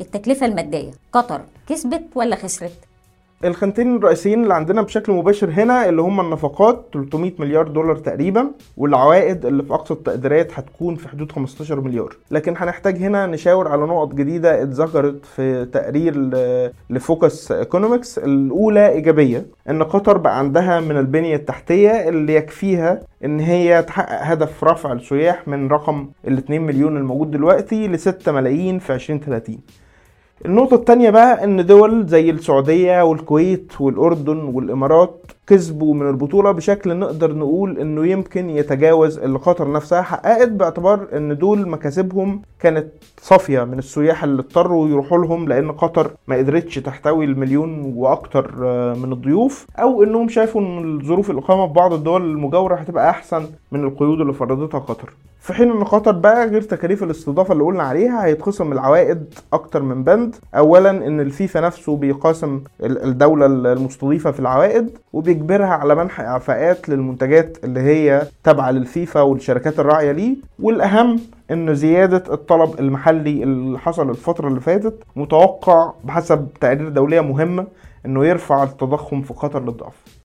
التكلفة المادية قطر كسبت ولا خسرت؟ الخانتين الرئيسيين اللي عندنا بشكل مباشر هنا اللي هم النفقات 300 مليار دولار تقريبا والعوائد اللي في أقصى التقديرات هتكون في حدود 15 مليار. لكن هنحتاج هنا نشاور على نقط جديدة اتذكرت في تقرير ل Focus Economics الأولى إيجابية إن قطر بقى عندها من البنية التحتية اللي يكفيها إن هي تحقق هدف رفع السياح من رقم ال 2 مليون الموجود دلوقتي ل 6 ملايين في 2030 النقطة التانية بقى إن دول زي السعودية والكويت والأردن والإمارات كسبوا من البطولة بشكل نقدر نقول إنه يمكن يتجاوز اللي قطر نفسها حققت باعتبار إن دول مكاسبهم كانت صافية من السياح اللي اضطروا يروحوا لهم لأن قطر ما قدرتش تحتوي المليون وأكتر آه، من الضيوف أو إنهم شافوا إن ظروف الإقامة في بعض الدول المجاورة هتبقى أحسن من القيود اللي فرضتها قطر. في حين إن قطر بقى غير تكاليف الاستضافة اللي قلنا عليها هيتخصم العوائد أكتر من بند. اولا إن الفيفا نفسه بيقاسم ال- الدولة المستضيفة في العوائد وبيجبرها على منح إعفاءات للمنتجات اللي هي تابعة للفيفا والشركات الراعية ليه. والأهم إن زيادة الطلب المحلي اللي حصل الفترة اللي فاتت متوقع بحسب تقارير دولية مهمة إنه يرفع التضخم في قطر للضعف.